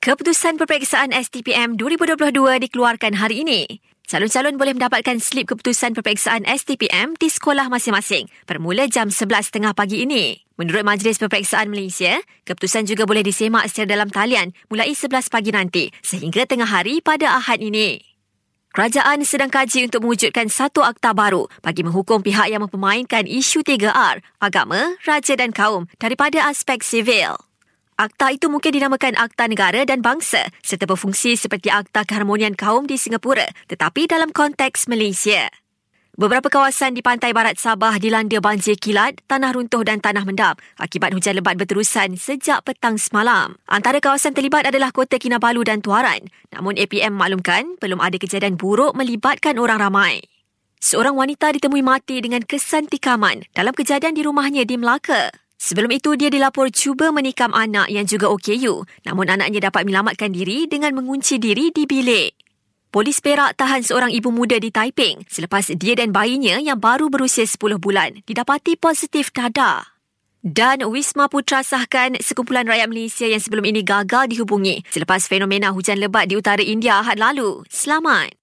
Keputusan peperiksaan STPM 2022 dikeluarkan hari ini. Calon-calon boleh mendapatkan slip keputusan peperiksaan STPM di sekolah masing-masing bermula jam 11.30 pagi ini. Menurut Majlis Peperiksaan Malaysia, keputusan juga boleh disemak secara dalam talian mulai 11 pagi nanti sehingga tengah hari pada Ahad ini. Kerajaan sedang kaji untuk mewujudkan satu akta baru bagi menghukum pihak yang mempermainkan isu 3R, agama, raja dan kaum daripada aspek sivil. Akta itu mungkin dinamakan Akta Negara dan Bangsa serta berfungsi seperti Akta Keharmonian Kaum di Singapura tetapi dalam konteks Malaysia. Beberapa kawasan di pantai barat Sabah dilanda banjir kilat, tanah runtuh dan tanah mendap akibat hujan lebat berterusan sejak petang semalam. Antara kawasan terlibat adalah Kota Kinabalu dan Tuaran. Namun APM maklumkan belum ada kejadian buruk melibatkan orang ramai. Seorang wanita ditemui mati dengan kesan tikaman dalam kejadian di rumahnya di Melaka. Sebelum itu, dia dilapor cuba menikam anak yang juga OKU. Namun anaknya dapat menyelamatkan diri dengan mengunci diri di bilik. Polis Perak tahan seorang ibu muda di Taiping selepas dia dan bayinya yang baru berusia 10 bulan didapati positif dadah. Dan Wisma Putra sahkan sekumpulan rakyat Malaysia yang sebelum ini gagal dihubungi selepas fenomena hujan lebat di utara India Ahad lalu. Selamat!